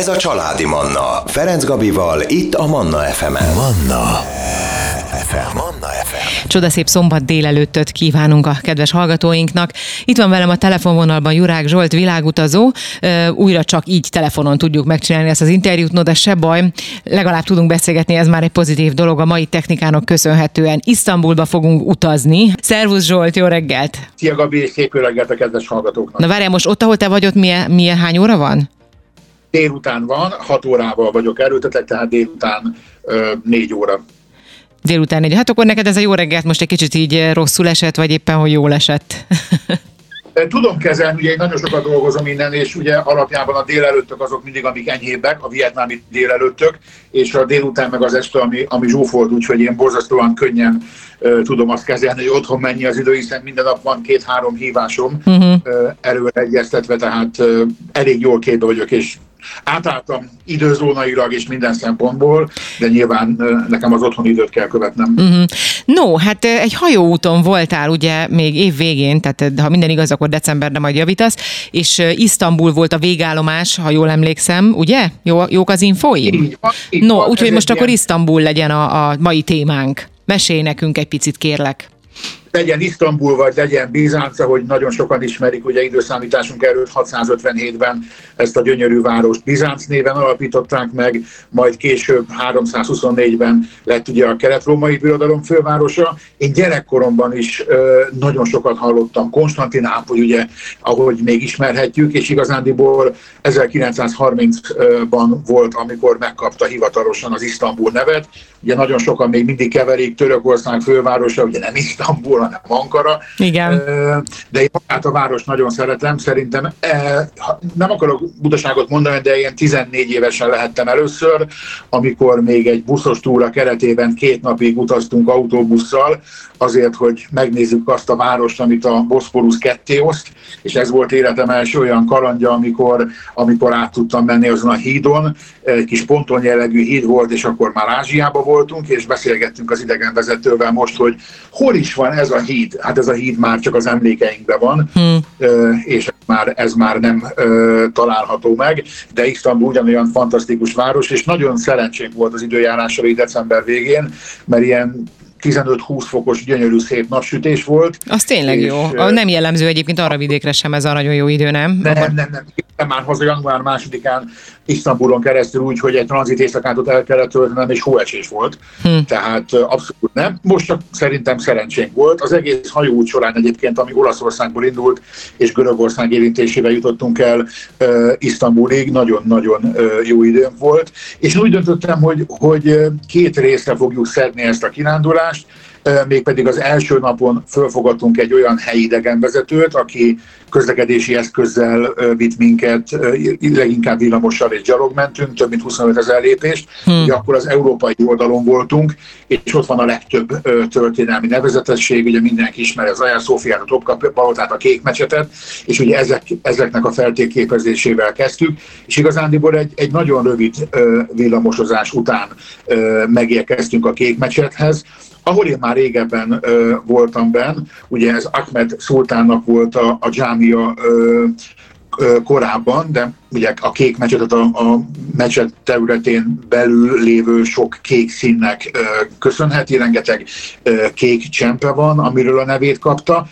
Ez a Családi Manna. Ferenc Gabival, itt a Manna FM-en. Manna FM. Manna FM. Csodaszép szombat délelőttöt kívánunk a kedves hallgatóinknak. Itt van velem a telefonvonalban Jurák Zsolt, világutazó. Újra csak így telefonon tudjuk megcsinálni ezt az interjút, no de se baj, legalább tudunk beszélgetni, ez már egy pozitív dolog. A mai technikának köszönhetően Isztambulba fogunk utazni. Szervusz Zsolt, jó reggelt! Szia Gabi, és szép jó reggelt a kedves hallgatóknak! Na várjál, most ott, ahol te vagy, ott milyen, milyen hány óra van? Délután van, 6 órával vagyok erőtetek, tehát délután 4 óra. Délután egy. Hát akkor neked ez a jó reggelt most egy kicsit így rosszul esett, vagy éppen, hogy jól esett? Tudom kezelni, ugye én nagyon sokat dolgozom innen, és ugye alapjában a délelőttök azok mindig, amik enyhébbek, a vietnámi délelőttök, és a délután meg az este, ami, ami zsúfolt, úgyhogy én borzasztóan könnyen uh, tudom azt kezelni, hogy otthon mennyi az idő, hiszen minden nap van két-három hívásom uh-huh. uh, erőre egyeztetve, tehát uh, elég jól képbe vagyok, és átálltam időzónailag és minden szempontból, de nyilván nekem az otthoni időt kell követnem. Uh-huh. No, hát egy hajóúton voltál ugye még év végén, tehát ha minden igaz, akkor december, de majd javítasz, és Isztambul volt a végállomás, ha jól emlékszem, ugye? Jó, jók az infóim? no, úgyhogy most akkor Isztambul legyen a, a mai témánk. Mesélj nekünk egy picit, kérlek legyen Isztambul, vagy legyen Bizánc, ahogy nagyon sokan ismerik, ugye időszámításunk előtt 657-ben ezt a gyönyörű várost Bizánc néven alapították meg, majd később 324-ben lett ugye a kelet-római birodalom fővárosa. Én gyerekkoromban is ö, nagyon sokat hallottam Konstantinápoly, ugye, ahogy még ismerhetjük, és igazándiból 1930-ban volt, amikor megkapta hivatalosan az Isztambul nevet. Ugye nagyon sokan még mindig keverik Törökország fővárosa, ugye nem Isztambul, hanem Ankara. Igen. De én magát a város nagyon szeretem, szerintem nem akarok butaságot mondani, de én 14 évesen lehettem először, amikor még egy buszos túra keretében két napig utaztunk autóbusszal, azért, hogy megnézzük azt a várost, amit a Boszporusz ketté oszt, és ez volt életem első olyan kalandja, amikor, amikor át tudtam menni azon a hídon, egy kis ponton jellegű híd volt, és akkor már Ázsiába voltunk, és beszélgettünk az idegenvezetővel most, hogy hol is van ez a híd. Hát ez a híd már csak az emlékeinkben van, hmm. és ez már, ez már nem található meg, de Isztambul ugyanolyan fantasztikus város, és nagyon szerencsénk volt az időjárásra december végén, mert ilyen 15-20 fokos gyönyörű szép napsütés volt. Az tényleg és, jó. Nem jellemző egyébként arra vidékre sem ez a nagyon jó idő, nem? Nem, nem, nem. Nem. már haza január másodikán Isztambulon keresztül úgy, hogy egy tranzit éjszakát ott el kellett töltenem, és hóesés volt. Hm. Tehát abszolút nem. Most csak szerintem szerencsénk volt. Az egész hajóút során egyébként, ami Olaszországból indult, és Görögország érintésével jutottunk el uh, Isztambulig, nagyon-nagyon uh, jó időnk volt. És úgy döntöttem, hogy, hogy két részre fogjuk szedni ezt a kirándulást mégpedig az első napon fölfogadtunk egy olyan helyi idegenvezetőt, aki közlekedési eszközzel vitt minket, leginkább villamossal és gyalog mentünk, több mint 25 ezer lépést. Hmm. Ugye akkor az európai oldalon voltunk, és ott van a legtöbb történelmi nevezetesség, ugye mindenki ismeri az Aja Szófiát, a Topka Palotát, a Kék Mecsetet, és ugye ezek, ezeknek a feltérképezésével kezdtük, és igazándiból egy, egy nagyon rövid villamosozás után megérkeztünk a Kék Mecsethez, ahol én már régebben ö, voltam benn, ugye ez Ahmed Szultánnak volt a, a dzsámia ö, ö, korábban, de ugye a kék mecsetet a, a mecset területén belül lévő sok kék színnek ö, köszönheti, rengeteg ö, kék csempe van, amiről a nevét kapta.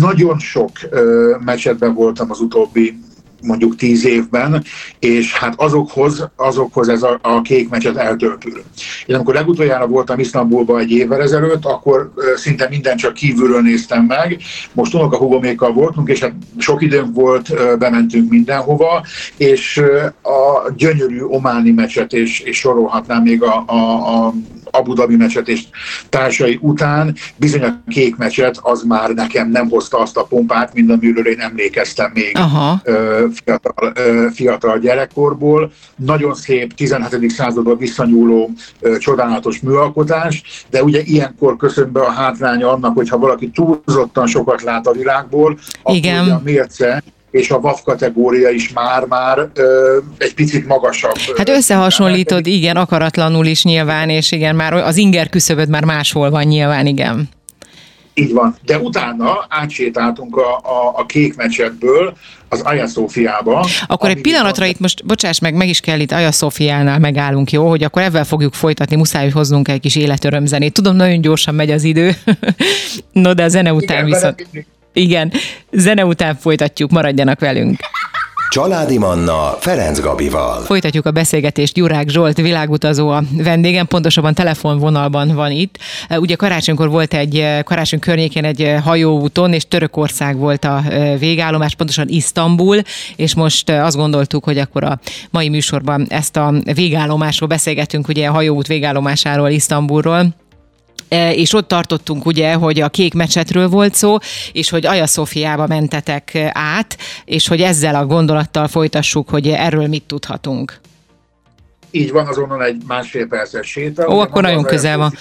Nagyon sok ö, mecsetben voltam az utóbbi mondjuk tíz évben, és hát azokhoz, azokhoz ez a, a kék meccset eltöltül. Én amikor legutoljára voltam Isztambulban egy évvel ezelőtt, akkor szinte minden csak kívülről néztem meg. Most a hugomékkal voltunk, és hát sok időnk volt, bementünk mindenhova, és a gyönyörű ománi meccset, és, és sorolhatnám még a, a, a Abu Dhabi meccset és társai után bizony a kék meccset az már nekem nem hozta azt a pompát, mint amiről én emlékeztem még Aha. fiatal, fiatal gyerekkorból. Nagyon szép 17. században visszanyúló csodálatos műalkotás, de ugye ilyenkor köszön be a hátránya annak, hogyha valaki túlzottan sokat lát a világból, Igen. akkor a mérce és a WAF kategória is már-már egy picit magasabb. Hát összehasonlítod, igen, akaratlanul is nyilván, és igen, már az inger küszöböd már máshol van nyilván, igen. Így van, de utána átsétáltunk a, a, a kék meccsetből az Aya Szófiába. Akkor egy pillanatra itt most, bocsáss meg, meg is kell itt Aya Szófiánál megállunk, jó? Hogy akkor ebben fogjuk folytatni, muszáj, hogy hoznunk egy kis életörömzenét. Tudom, nagyon gyorsan megy az idő. no, de a zene után Igen, viszont... Igen, zene után folytatjuk, maradjanak velünk. Családi Manna Ferenc Gabival. Folytatjuk a beszélgetést. Jurák Zsolt, világutazó a vendégem, pontosabban telefonvonalban van itt. Ugye karácsonykor volt egy, karácsony környékén egy hajóúton, és Törökország volt a végállomás, pontosan Isztambul, és most azt gondoltuk, hogy akkor a mai műsorban ezt a végállomásról beszélgetünk, ugye a hajóút végállomásáról, Isztambulról. E, és ott tartottunk ugye, hogy a kék mecsetről volt szó, és hogy Aja Szofiába mentetek át, és hogy ezzel a gondolattal folytassuk, hogy erről mit tudhatunk. Így van, azonnal egy másfél perces séta. Ó, akkor nagyon közel van.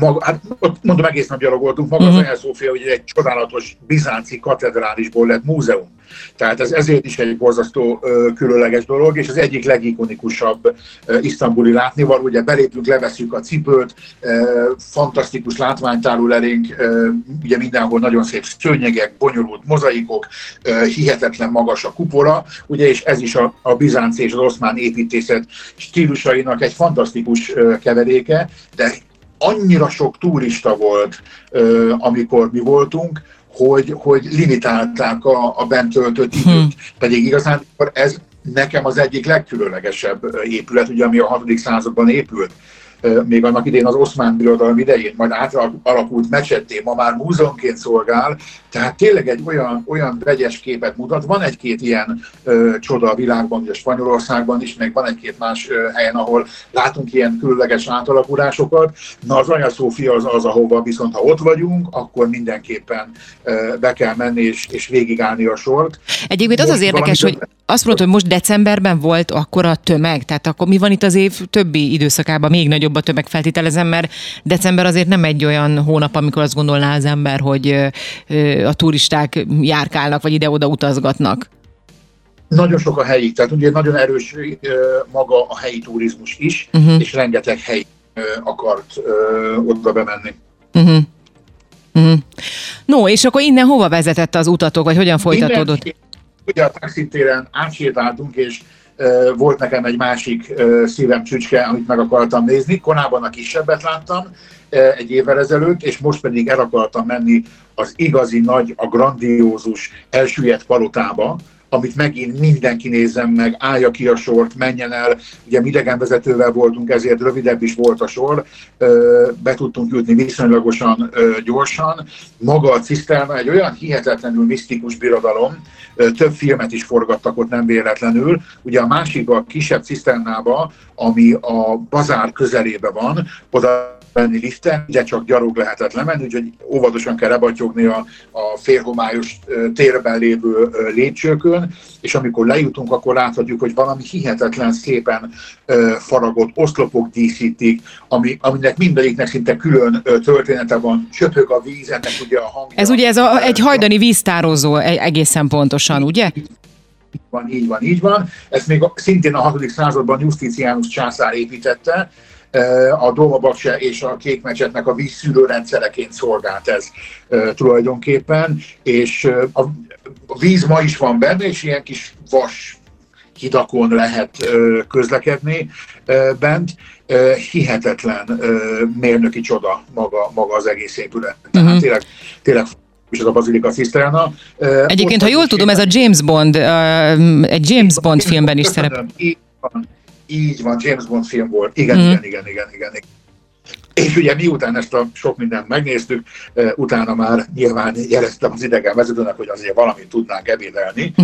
Maga, hát ott mondom, egész nap gyalogoltunk. Maga uh-huh. az Aja Szófia, hogy egy csodálatos bizánci katedrálisból lett múzeum. Tehát ez ezért is egy borzasztó ö, különleges dolog, és az egyik legikonikusabb ö, isztambuli látnival. Ugye belépünk, leveszünk a cipőt, ö, fantasztikus látványtárul elénk, ö, ugye mindenhol nagyon szép szőnyegek, bonyolult mozaikok, ö, hihetetlen magas a kupola, ugye, és ez is a, a bizánci és az oszmán építészet stílusainak egy fantasztikus ö, keveréke, de annyira sok turista volt, amikor mi voltunk, hogy, hogy limitálták a, a bent töltött időt. Hmm. Pedig igazán ez nekem az egyik legkülönlegesebb épület, ugye, ami a 6. században épült még annak idén az oszmán birodalom idején, majd átalakult mecsetté, ma már múzeumként szolgál, tehát tényleg egy olyan, olyan vegyes képet mutat. Van egy-két ilyen ö, csoda a világban, ugye Spanyolországban is, meg van egy-két más ö, helyen, ahol látunk ilyen különleges átalakulásokat. Na az Anya Szófia az az, ahova viszont ha ott vagyunk, akkor mindenképpen ö, be kell menni és, és végigállni a sort. Egyébként az az érdekes, hogy azt mondod, hogy most decemberben volt akkor a tömeg, tehát akkor mi van itt az év többi időszakában még nagyobb a tömeg feltételezem, mert december azért nem egy olyan hónap, amikor azt gondolná az ember, hogy a turisták járkálnak, vagy ide-oda utazgatnak. Nagyon sok a helyi, tehát ugye nagyon erős maga a helyi turizmus is, uh-huh. és rengeteg hely akart oda bemenni. Uh-huh. Uh-huh. No, és akkor innen hova vezetett az utatok, vagy hogyan folytatódott? Innen, ugye a taxitéren átsétáltunk, és volt nekem egy másik szívem csücske, amit meg akartam nézni. Konában a kisebbet láttam egy évvel ezelőtt, és most pedig el akartam menni az igazi nagy, a grandiózus elsüllyedt palotába, amit megint mindenki nézzen meg, állja ki a sort, menjen el. Ugye mi idegenvezetővel voltunk, ezért rövidebb is volt a sor, be tudtunk jutni viszonylagosan gyorsan. Maga a ciszterna egy olyan hihetetlenül misztikus birodalom, több filmet is forgattak ott nem véletlenül. Ugye a másik a kisebb ciszternába, ami a bazár közelébe van, oda menni liften, ugye csak gyalog lehetett lemenni, úgyhogy óvatosan kell rebatyogni a, a félhomályos térben lévő lépcsőkön, és amikor lejutunk, akkor láthatjuk, hogy valami hihetetlen szépen faragott oszlopok díszítik, ami, aminek mindegyiknek szinte külön története van, csöpög a víz, ennek ugye a hangja. Ez ugye ez a, egy hajdani víztározó e, egészen pontosan, ugye? Így van, így van, így van. Ezt még szintén a 6. században Justitianus császár építette, a Dolmabakse és a Kékmecsetnek a vízszűrő rendszereként szolgált ez tulajdonképpen, és a, a víz ma is van benne, és ilyen kis vas hidakon lehet közlekedni bent. Hihetetlen mérnöki csoda maga, maga az egész épület. Tehát uh-huh. tényleg, tényleg és ez a Bazilika Ciszterna. Egyébként, ha jól tudom, ez a James Bond, egy James Bond filmben is szerepel. Így van, James Bond film volt. Igen, mm. igen, igen, igen, igen, igen. És ugye miután ezt a sok mindent megnéztük, utána már nyilván jeleztem az idegen vezetőnek, hogy azért valamit tudnánk ebédelni.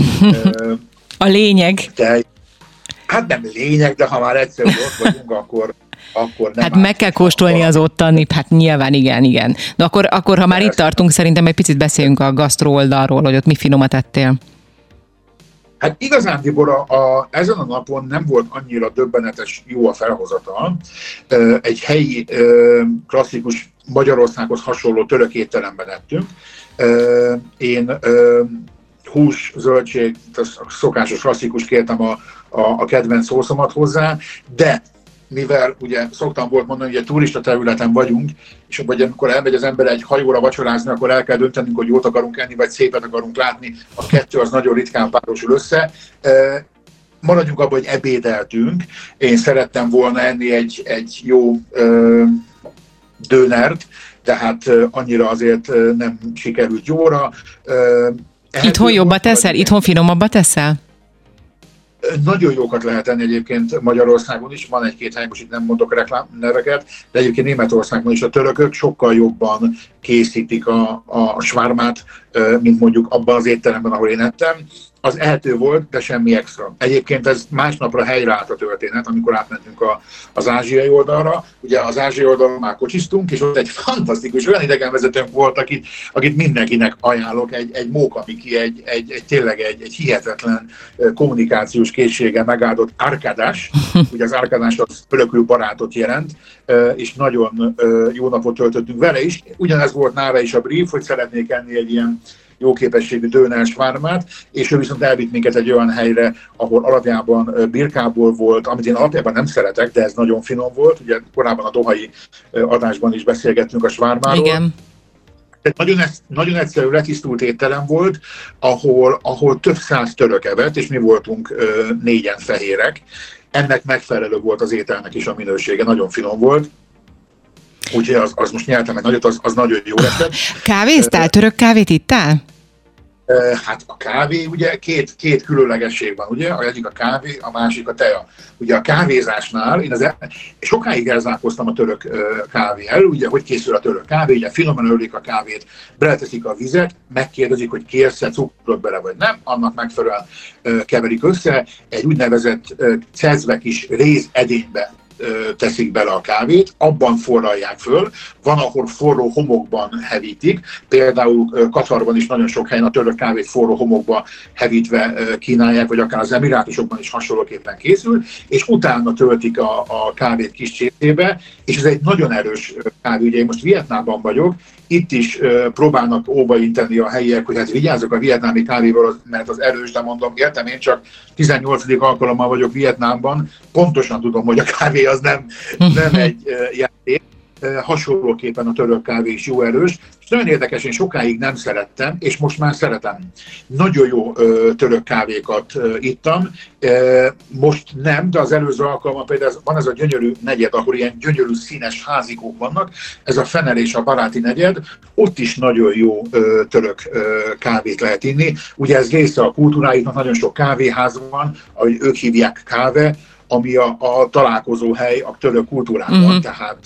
a lényeg. De, hát nem lényeg, de ha már egyszer ott vagyunk, akkor, akkor nem Hát meg kell kóstolni az ottani, hát nyilván igen, igen. De akkor, akkor ha már itt tartunk, szerintem egy picit beszéljünk a gasztró oldalról, hogy ott mi finomat ettél. Hát igazándiból a, a, ezen a napon nem volt annyira döbbenetes jó a felhozatal. Egy helyi klasszikus Magyarországhoz hasonló török étteremben ettünk. Én hús, zöldség, szokásos klasszikus kértem a, a, a kedvenc szószomat hozzá, de mivel ugye szoktam volt mondani, hogy a turista területen vagyunk, és vagy amikor elmegy az ember egy hajóra vacsorázni, akkor el kell döntenünk, hogy jót akarunk enni, vagy szépet akarunk látni. A kettő az nagyon ritkán párosul össze. Maradjunk abban, hogy ebédeltünk. Én szerettem volna enni egy, egy jó ö, dönert, tehát annyira azért nem sikerült jóra. Itthon jobba teszel? Itthon finomabba teszel? Nagyon jókat lehet enni egyébként Magyarországon is, van egy-két hely, most itt nem mondok reklám neveket, de egyébként Németországban is a törökök sokkal jobban készítik a, a svármát, mint mondjuk abban az étteremben, ahol én ettem az ehető volt, de semmi extra. Egyébként ez másnapra helyreállt a történet, amikor átmentünk a, az ázsiai oldalra. Ugye az ázsiai oldalon már kocsisztunk, és ott egy fantasztikus olyan idegenvezetőnk volt, akit, akit mindenkinek ajánlok, egy, egy Mókamiki, egy, egy, egy tényleg egy, egy hihetetlen kommunikációs készsége megáldott Arkadás. Ugye az Arkadás az örökül barátot jelent, és nagyon jó napot töltöttünk vele is. Ugyanez volt nála is a brief, hogy szeretnék enni egy ilyen jó képességű dőnás vármát, és ő viszont elvitt minket egy olyan helyre, ahol alapjában birkából volt, amit én alapjában nem szeretek, de ez nagyon finom volt. Ugye korábban a dohai adásban is beszélgettünk a svármáról. Igen. Nagyon, nagyon egyszerű, letisztult étterem volt, ahol, ahol több száz török evett, és mi voltunk ö, négyen fehérek. Ennek megfelelő volt az ételnek is a minősége, nagyon finom volt. Úgyhogy az, az most nyertem egy nagyot, az, az nagyon jó lett. Kávéztál? Török kávét ittál? Hát a kávé, ugye két, két különlegesség van, ugye? A egyik a kávé, a másik a teja. Ugye a kávézásnál, én az el, sokáig elzárkoztam a török kávé el, ugye, hogy készül a török kávé, ugye finoman ölik a kávét, beleteszik a vizet, megkérdezik, hogy kérsz-e cukrot bele, vagy nem, annak megfelelően keverik össze, egy úgynevezett cezve kis réz edénybe teszik bele a kávét, abban forralják föl, van, ahol forró homokban hevítik, például Katarban is nagyon sok helyen a török kávét forró homokba hevítve kínálják, vagy akár az Emirátusokban is hasonlóképpen készül, és utána töltik a, a kávét kis csészébe, és ez egy nagyon erős kávé. Ugye én most Vietnámban vagyok, itt is próbálnak óvainteni a helyiek, hogy hát vigyázzak a vietnámi kávéval, mert az erős, de mondom, értem, én csak 18. alkalommal vagyok Vietnámban, pontosan tudom, hogy a kávé az nem, nem egy játék, hasonlóképpen a török kávé is jó erős, és nagyon érdekes, én sokáig nem szerettem, és most már szeretem. Nagyon jó török kávékat ittam, most nem, de az előző alkalommal például van ez a gyönyörű negyed, ahol ilyen gyönyörű színes házikók vannak, ez a Fener és a Baráti negyed, ott is nagyon jó török kávét lehet inni. Ugye ez része a kultúráiknak, nagyon sok kávéház van, ahogy ők hívják káve, ami a, a találkozó hely a török kultúrában, uh-huh. tehát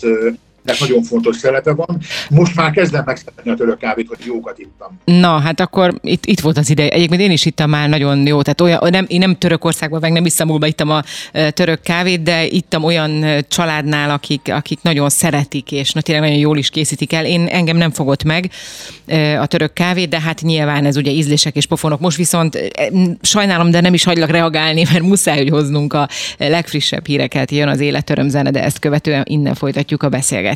ennek nagyon fontos szerepe van. Most már kezdem megszeretni a török kávét, hogy jókat ittam. Na, hát akkor itt, itt volt az ideje. Egyébként én is ittam már nagyon jó, tehát olyan, nem, én nem Törökországban, meg nem Isztambulban ittam a török kávét, de ittam olyan családnál, akik, akik nagyon szeretik, és na, tényleg nagyon jól is készítik el. Én engem nem fogott meg a török kávét, de hát nyilván ez ugye ízlések és pofonok. Most viszont sajnálom, de nem is hagylak reagálni, mert muszáj, hogy hoznunk a legfrissebb híreket. Jön az életörömzene, de ezt követően innen folytatjuk a beszélgetést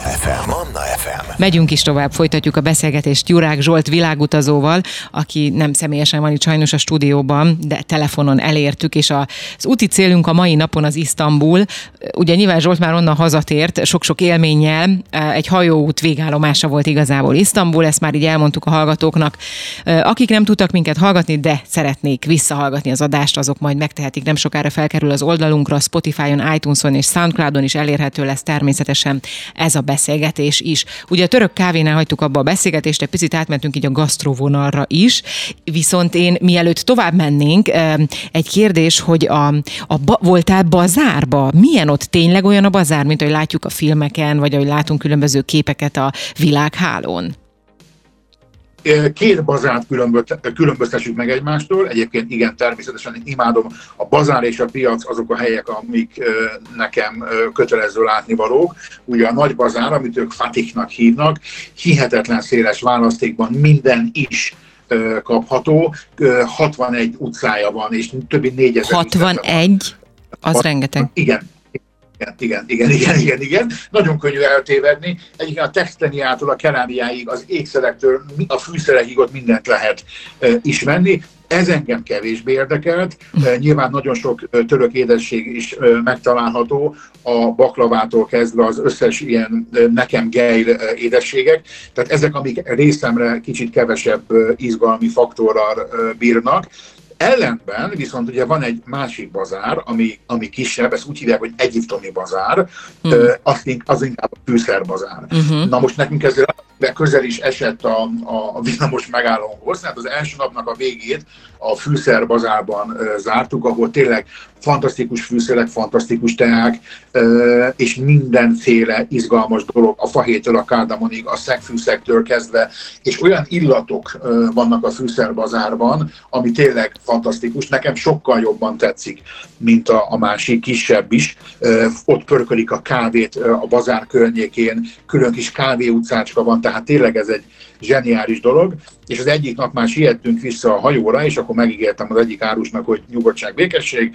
FM. Manna FM. Megyünk is tovább, folytatjuk a beszélgetést Jurák Zsolt világutazóval, aki nem személyesen van itt sajnos a stúdióban, de telefonon elértük, és az úti célunk a mai napon az Isztambul. Ugye nyilván Zsolt már onnan hazatért, sok-sok élménnyel, egy hajóút végállomása volt igazából Isztambul, ezt már így elmondtuk a hallgatóknak. Akik nem tudtak minket hallgatni, de szeretnék visszahallgatni az adást, azok majd megtehetik, nem sokára felkerül az oldalunkra, Spotify-on, iTunes-on és Soundcloud-on is elérhető lesz természetesen ez a beszélgetés is. Ugye a török kávénál hagytuk abba a beszélgetést, egy picit átmentünk így a gasztrovonalra is, viszont én mielőtt tovább mennénk, egy kérdés, hogy a, a voltál bazárba? Milyen ott tényleg olyan a bazár, mint ahogy látjuk a filmeken, vagy ahogy látunk különböző képeket a világhálón? Két bazárt különböztessük meg egymástól. Egyébként igen, természetesen imádom a bazár és a piac, azok a helyek, amik nekem kötelező látnivalók. Ugye a nagy bazár, amit ők Fatiknak hívnak, hihetetlen széles választékban minden is kapható. 61 utcája van, és többi 4000 61? Az Hat, rengeteg. Igen, Igen, igen, igen, igen, igen. Nagyon könnyű eltévedni. Egyébként a texteniától a kerámiáig, az ékszelektől, a fűszerekig ott mindent lehet ismerni. Ez engem kevésbé érdekelt. Nyilván nagyon sok török édesség is megtalálható, a baklavától kezdve az összes ilyen nekem gejl édességek. Tehát ezek, amik részemre kicsit kevesebb izgalmi faktorral bírnak. Ellenben viszont ugye van egy másik bazár, ami, ami kisebb, ezt úgy hívják, hogy egyiptomi bazár, hmm. az, az inkább a fűszerbazár. Uh-huh. Na most nekünk ez közel is esett a, a villamos megállóhoz, tehát az első napnak a végét a fűszerbazárban zártuk, ahol tényleg fantasztikus fűszerek, fantasztikus teák, és mindenféle izgalmas dolog, a fahétől a kárdamonig, a szegfűszektől kezdve, és olyan illatok vannak a fűszerbazárban, ami tényleg fantasztikus. Nekem sokkal jobban tetszik, mint a, a másik, kisebb is. Ott pörkölik a kávét a bazár környékén, külön kis kávé utcácska van, tehát tényleg ez egy zseniális dolog, és az egyik nap már siettünk vissza a hajóra, és akkor megígértem az egyik árusnak, hogy nyugodtság, békesség,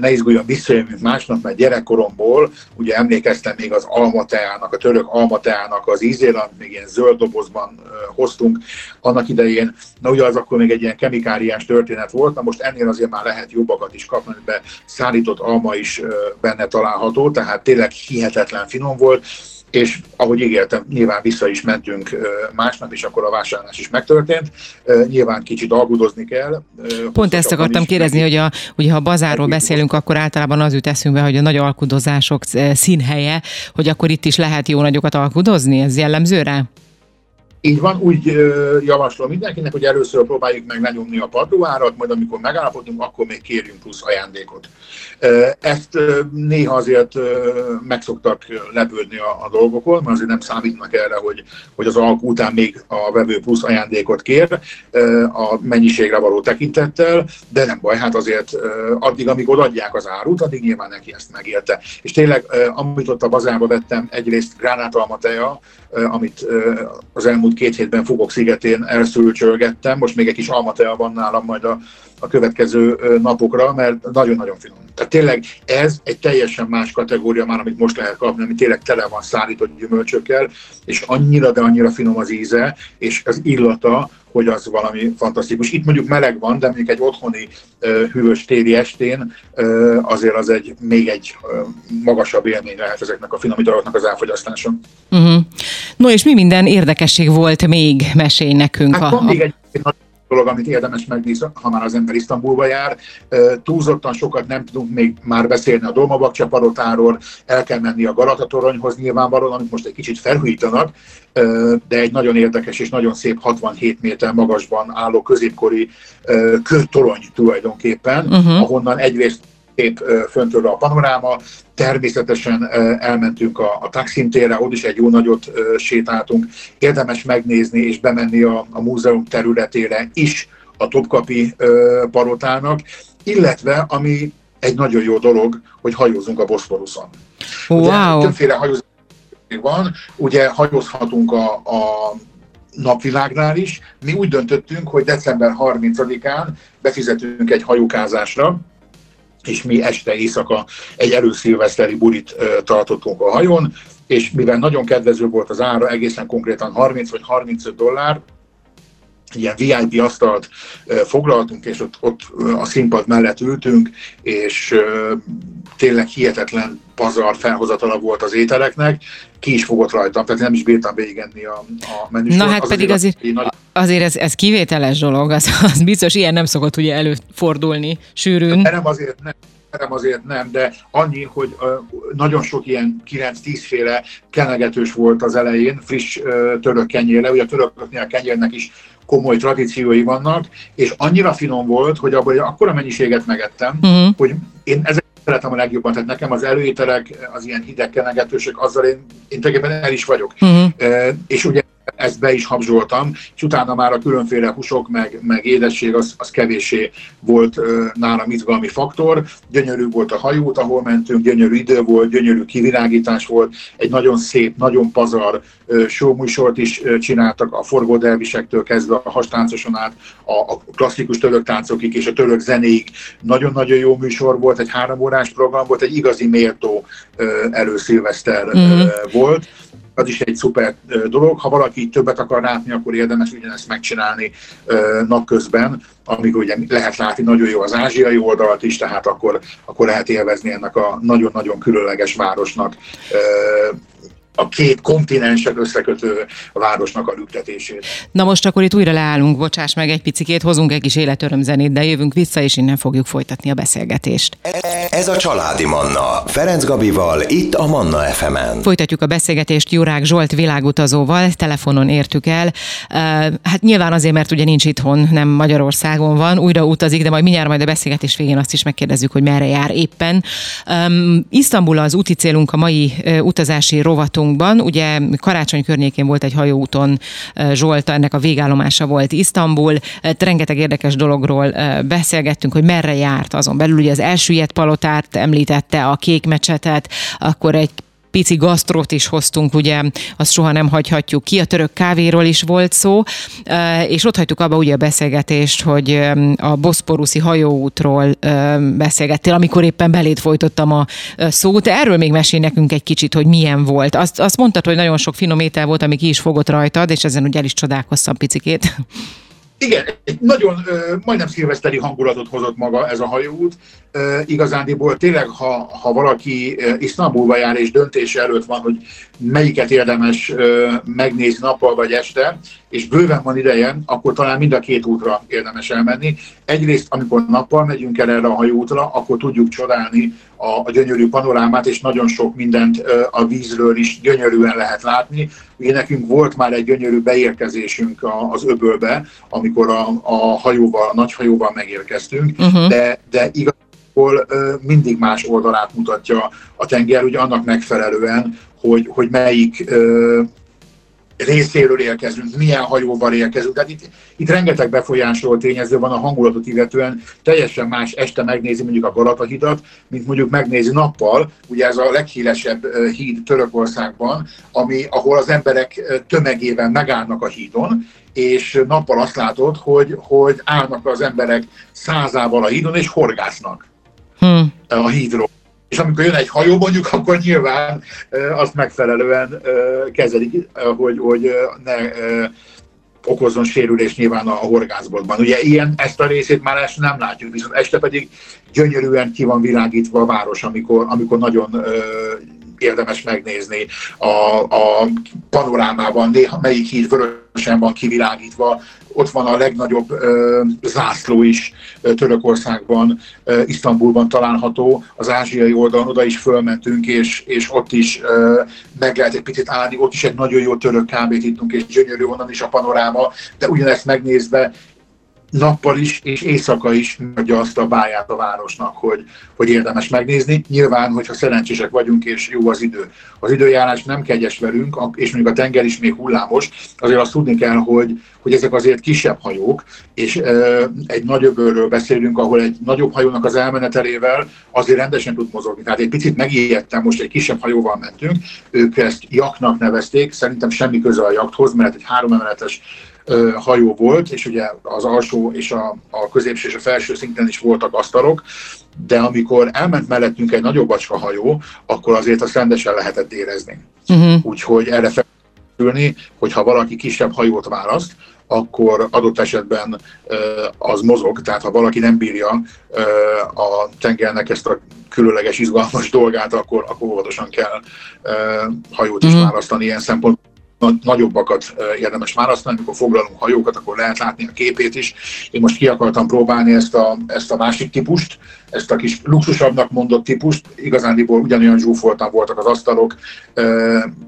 ne izguljon, visszajövünk másnap, mert gyerekkoromból ugye emlékeztem még az almateának, a török almateának az ízére, még ilyen zöld dobozban hoztunk annak idején. Na ugye az akkor még egy ilyen kemikáriás történet volt, na most ennél azért már lehet jobbakat is kapni, be szállított alma is benne található, tehát tényleg hihetetlen finom volt és ahogy ígértem, nyilván vissza is mentünk másnap, és akkor a vásárlás is megtörtént. Nyilván kicsit alkudozni kell. Pont ezt akartam kérdezni, hogy a, ugye, ha bazárról beszélünk, akkor általában az jut eszünkbe, hogy a nagy alkudozások színhelye, hogy akkor itt is lehet jó nagyokat alkudozni, ez jellemző rá? Így van, úgy javaslom mindenkinek, hogy először próbáljuk meg lenyomni a padlóárat, majd amikor megállapodunk, akkor még kérjünk plusz ajándékot. Ezt néha azért megszoktak lepődni a, a dolgokon, mert azért nem számítnak erre, hogy, hogy az alkú után még a vevő plusz ajándékot kér a mennyiségre való tekintettel, de nem baj, hát azért addig, amíg odaadják az árut, addig nyilván neki ezt megérte. És tényleg, amit ott a bazárba vettem, egyrészt gránátalma teja, amit az elmúlt két hétben Fugok szigetén elszülcsölgettem, most még egy kis almatea van nálam majd a, a következő napokra, mert nagyon-nagyon finom. Tehát tényleg ez egy teljesen más kategória már, amit most lehet kapni, ami tényleg tele van szállított gyümölcsökkel, és annyira, de annyira finom az íze, és az illata, hogy az valami fantasztikus. Itt mondjuk meleg van, de mondjuk egy otthoni hűvös téli estén azért az egy még egy magasabb élmény lehet ezeknek a finomítóknak az elfogyasztása. Uh-huh. No és mi minden érdekesség volt még? Mesélj nekünk. Hát a, még egy dolog, amit érdemes megnézni, ha már az ember Isztambulba jár. Túlzottan sokat nem tudunk még már beszélni a Dolmabakcsa parotáról, el kell menni a Galata toronyhoz nyilvánvalóan, amit most egy kicsit felhújítanak, de egy nagyon érdekes és nagyon szép 67 méter magasban álló középkori kőtorony tulajdonképpen, uh-huh. ahonnan egyrészt szép föntről a panoráma, természetesen elmentünk a, a Taksim térre, ott is egy jó nagyot sétáltunk. Érdemes megnézni és bemenni a, a múzeum területére is a Topkapi parotának, illetve ami egy nagyon jó dolog, hogy hajózunk a Boszporuszon. Wow. többféle hajózás van, ugye hajózhatunk a, a napvilágnál is. Mi úgy döntöttünk, hogy december 30-án befizetünk egy hajókázásra, és mi este éjszaka egy előszilveszteri burit tartottunk a hajón, és mivel nagyon kedvező volt az ára, egészen konkrétan 30 vagy 35 dollár, ilyen VIP asztalt foglaltunk, és ott, ott a színpad mellett ültünk, és tényleg hihetetlen pazar felhozatala volt az ételeknek, ki is fogott rajtam, tehát nem is bírtam végigenni a, a menüsort. Na hát az pedig azért, azért, nagy... azért ez, ez kivételes dolog, az, az biztos ilyen nem szokott ugye előfordulni sűrűn. De nem azért nem, nem azért nem, de annyi, hogy nagyon sok ilyen 9-10 féle kenegetős volt az elején, friss török kenyérle, ugye a törököknél a kenyérnek is komoly tradíciói vannak, és annyira finom volt, hogy abban akkora mennyiséget megettem, uh-huh. hogy én ezek szeretem a legjobban, tehát nekem az előételek, az ilyen hideg kenegetősök, azzal én, én tulajdonképpen el is vagyok. Uh-huh. E, és ugye ezt be is habzsoltam, és utána már a különféle húsok, meg, meg édesség, az, az kevéssé volt ö, nálam izgalmi faktor. Gyönyörű volt a hajót, ahol mentünk, gyönyörű idő volt, gyönyörű kivilágítás volt, egy nagyon szép, nagyon pazar showműsort is csináltak, a forgódelvisektől kezdve a hastáncoson át, a, a klasszikus török táncokig és a török zenéig. Nagyon-nagyon jó műsor volt, egy három órás program volt, egy igazi méltó előszilveszter mm. volt az is egy szuper dolog. Ha valaki többet akar látni, akkor érdemes ugyanezt megcsinálni napközben, amikor ugye lehet látni nagyon jó az ázsiai oldalt is, tehát akkor, akkor lehet élvezni ennek a nagyon-nagyon különleges városnak a két kontinenset összekötő városnak a lüktetését. Na most akkor itt újra leállunk, bocsáss meg egy picikét, hozunk egy kis életörömzenét, de jövünk vissza, és innen fogjuk folytatni a beszélgetést. Ez a Családi Manna, Ferenc Gabival, itt a Manna fm -en. Folytatjuk a beszélgetést Jurák Zsolt világutazóval, telefonon értük el. Hát nyilván azért, mert ugye nincs itthon, nem Magyarországon van, újra utazik, de majd mindjárt majd a beszélgetés végén azt is megkérdezzük, hogy merre jár éppen. Isztambul az úti célunk, a mai utazási rovatunk rovamunkban. Ugye karácsony környékén volt egy hajóúton Zsolt, ennek a végállomása volt Isztambul. Rengeteg érdekes dologról beszélgettünk, hogy merre járt azon belül. Ugye az elsüllyedt palotát említette, a kék mecsetet, akkor egy pici gasztrót is hoztunk, ugye azt soha nem hagyhatjuk ki, a török kávéról is volt szó, és ott hagytuk abba ugye a beszélgetést, hogy a boszporuszi hajóútról beszélgettél, amikor éppen belét folytottam a szót. Erről még mesél nekünk egy kicsit, hogy milyen volt. Azt, azt mondtad, hogy nagyon sok finom étel volt, ami ki is fogott rajtad, és ezen ugye el is csodálkoztam picikét. Igen, egy nagyon, majdnem szilveszteri hangulatot hozott maga ez a hajóút. Igazándiból tényleg, ha, ha valaki Isztambulba jár és döntése előtt van, hogy melyiket érdemes megnézni nappal vagy este, és bőven van ideje, akkor talán mind a két útra érdemes elmenni. Egyrészt, amikor nappal megyünk el erre a hajóútra, akkor tudjuk csodálni a, a gyönyörű panorámát, és nagyon sok mindent a vízről is gyönyörűen lehet látni. Ugye nekünk volt már egy gyönyörű beérkezésünk az öbölbe, amikor a, a hajóval, a nagy hajóval megérkeztünk, uh-huh. de, de igazából mindig más oldalát mutatja a tenger, ugye annak megfelelően, hogy, hogy melyik részéről érkezünk, milyen hajóval érkezünk. Tehát itt, itt rengeteg befolyásoló tényező van a hangulatot illetően, teljesen más este megnézi mondjuk a Galata-hidat, mint mondjuk megnézi nappal, ugye ez a leghíresebb híd Törökországban, ami, ahol az emberek tömegében megállnak a hídon, és nappal azt látod, hogy, hogy állnak az emberek százával a hídon, és horgásznak hmm. a hídról és amikor jön egy hajó mondjuk, akkor nyilván azt megfelelően kezelik, hogy, hogy ne okozzon sérülés nyilván a horgászboltban. Ugye ilyen, ezt a részét már este nem látjuk, viszont este pedig gyönyörűen ki van világítva a város, amikor, amikor nagyon érdemes megnézni a, a panorámában, néha melyik híd vörösen van kivilágítva, ott van a legnagyobb ö, zászló is ö, Törökországban, ö, Isztambulban található, az ázsiai oldalon oda is fölmentünk, és, és ott is ö, meg lehet egy picit állni, ott is egy nagyon jó török kávét ittunk, és gyönyörű onnan is a panoráma, de ugyanezt megnézve nappal is és éjszaka is adja azt a báját a városnak, hogy, hogy érdemes megnézni. Nyilván, hogyha szerencsések vagyunk és jó az idő. Az időjárás nem kegyes velünk, és mondjuk a tenger is még hullámos, azért azt tudni kell, hogy, hogy ezek azért kisebb hajók, és e, egy nagy öbölről beszélünk, ahol egy nagyobb hajónak az elmenetelével azért rendesen tud mozogni. Tehát egy picit megijedtem, most egy kisebb hajóval mentünk, ők ezt jaknak nevezték, szerintem semmi köze a jakthoz, mert egy háromemeletes hajó volt, és ugye az alsó és a, a középső és a felső szinten is voltak asztalok, de amikor elment mellettünk egy nagyobb acska hajó, akkor azért azt rendesen lehetett érezni. Uh-huh. Úgyhogy erre felülni, hogyha valaki kisebb hajót választ, akkor adott esetben az mozog, tehát ha valaki nem bírja a tengernek ezt a különleges, izgalmas dolgát, akkor, akkor óvatosan kell hajót is uh-huh. választani ilyen szempontból nagyobbakat érdemes választani, amikor foglalunk hajókat, akkor lehet látni a képét is. Én most ki akartam próbálni ezt a, ezt a másik típust, ezt a kis luxusabbnak mondott típust, igazándiból ugyanolyan zsúfoltan voltak az asztalok,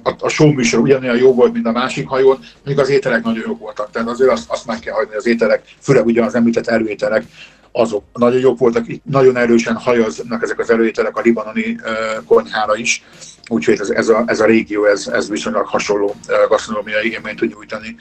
a, a show műsor ugyanolyan jó volt, mint a másik hajón, még az ételek nagyon jók voltak, tehát azért azt, azt meg kell hagyni, az ételek, főleg ugyan az említett előételek, azok nagyon jók voltak, itt nagyon erősen hajaznak ezek az előételek a libanoni konyhára is, úgyhogy ez, ez, a, ez a régió, ez, ez viszonylag hasonló gasztronómiai élményt tud nyújtani.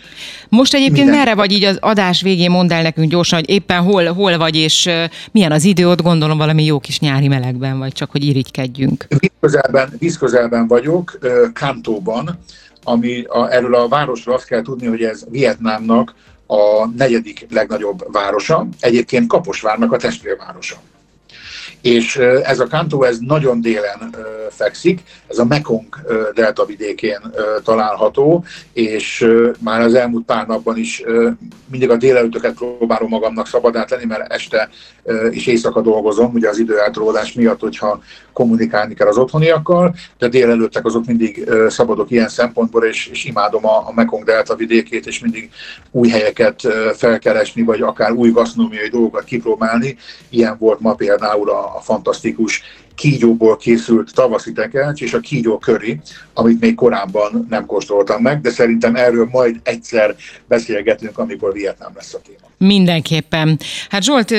Most egyébként Minden. merre vagy így az adás végén mondd el nekünk gyorsan, hogy éppen hol, hol vagy, és milyen az idő, ott gondolom valami jó kis nyári melegben vagy, csak hogy irigykedjünk. Vízközelben, vízközelben vagyok, Kantóban, ami a, erről a városról azt kell tudni, hogy ez Vietnámnak a negyedik legnagyobb városa, egyébként Kaposvárnak a testvérvárosa és ez a Kantó ez nagyon délen fekszik, ez a Mekong delta vidékén található, és már az elmúlt pár napban is mindig a délelőtöket próbálom magamnak szabadát lenni, mert este és éjszaka dolgozom, ugye az időeltolódás miatt, hogyha kommunikálni kell az otthoniakkal, de délelőttek azok mindig szabadok ilyen szempontból, és, és imádom a, a Mekong delta vidékét, és mindig új helyeket felkeresni, vagy akár új gasztronómiai dolgokat kipróbálni. Ilyen volt ma például a, a fantasztikus kígyóból készült tavaszi tekercs és a kígyó köri, amit még korábban nem kóstoltam meg, de szerintem erről majd egyszer beszélgetünk, amikor Vietnám lesz a téma. Mindenképpen. Hát Zsolt,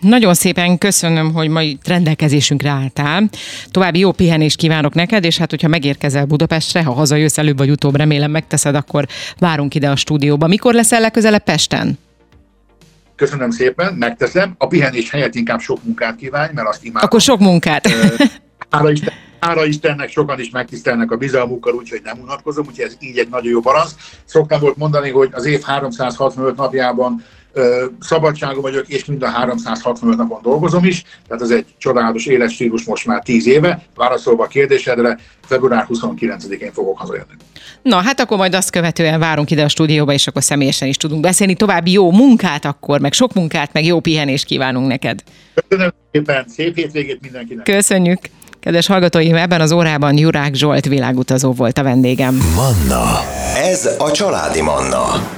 nagyon szépen köszönöm, hogy ma itt rendelkezésünkre álltál. További jó pihenést kívánok neked, és hát, hogyha megérkezel Budapestre, ha hazajössz előbb vagy utóbb, remélem megteszed, akkor várunk ide a stúdióba. Mikor leszel legközelebb Pesten? Köszönöm szépen, megteszem. A pihenés helyett inkább sok munkát kívánj, mert azt imádom. Akkor sok munkát. Hála, Isten, hála Istennek sokan is megtisztelnek a bizalmukkal, úgyhogy nem unatkozom, úgyhogy ez így egy nagyon jó balansz. Szoktam volt mondani, hogy az év 365 napjában szabadságom vagyok, és mind a 365 napon dolgozom is, tehát ez egy csodálatos életstílus most már 10 éve. Válaszolva a kérdésedre, február 29-én fogok hazajönni. Na, hát akkor majd azt követően várunk ide a stúdióba, és akkor személyesen is tudunk beszélni. További jó munkát akkor, meg sok munkát, meg jó pihenést kívánunk neked. Köszönöm szépen, szép hétvégét mindenkinek. Köszönjük. Kedves hallgatóim, ebben az órában Jurák Zsolt világutazó volt a vendégem. Manna. Ez a családi Manna.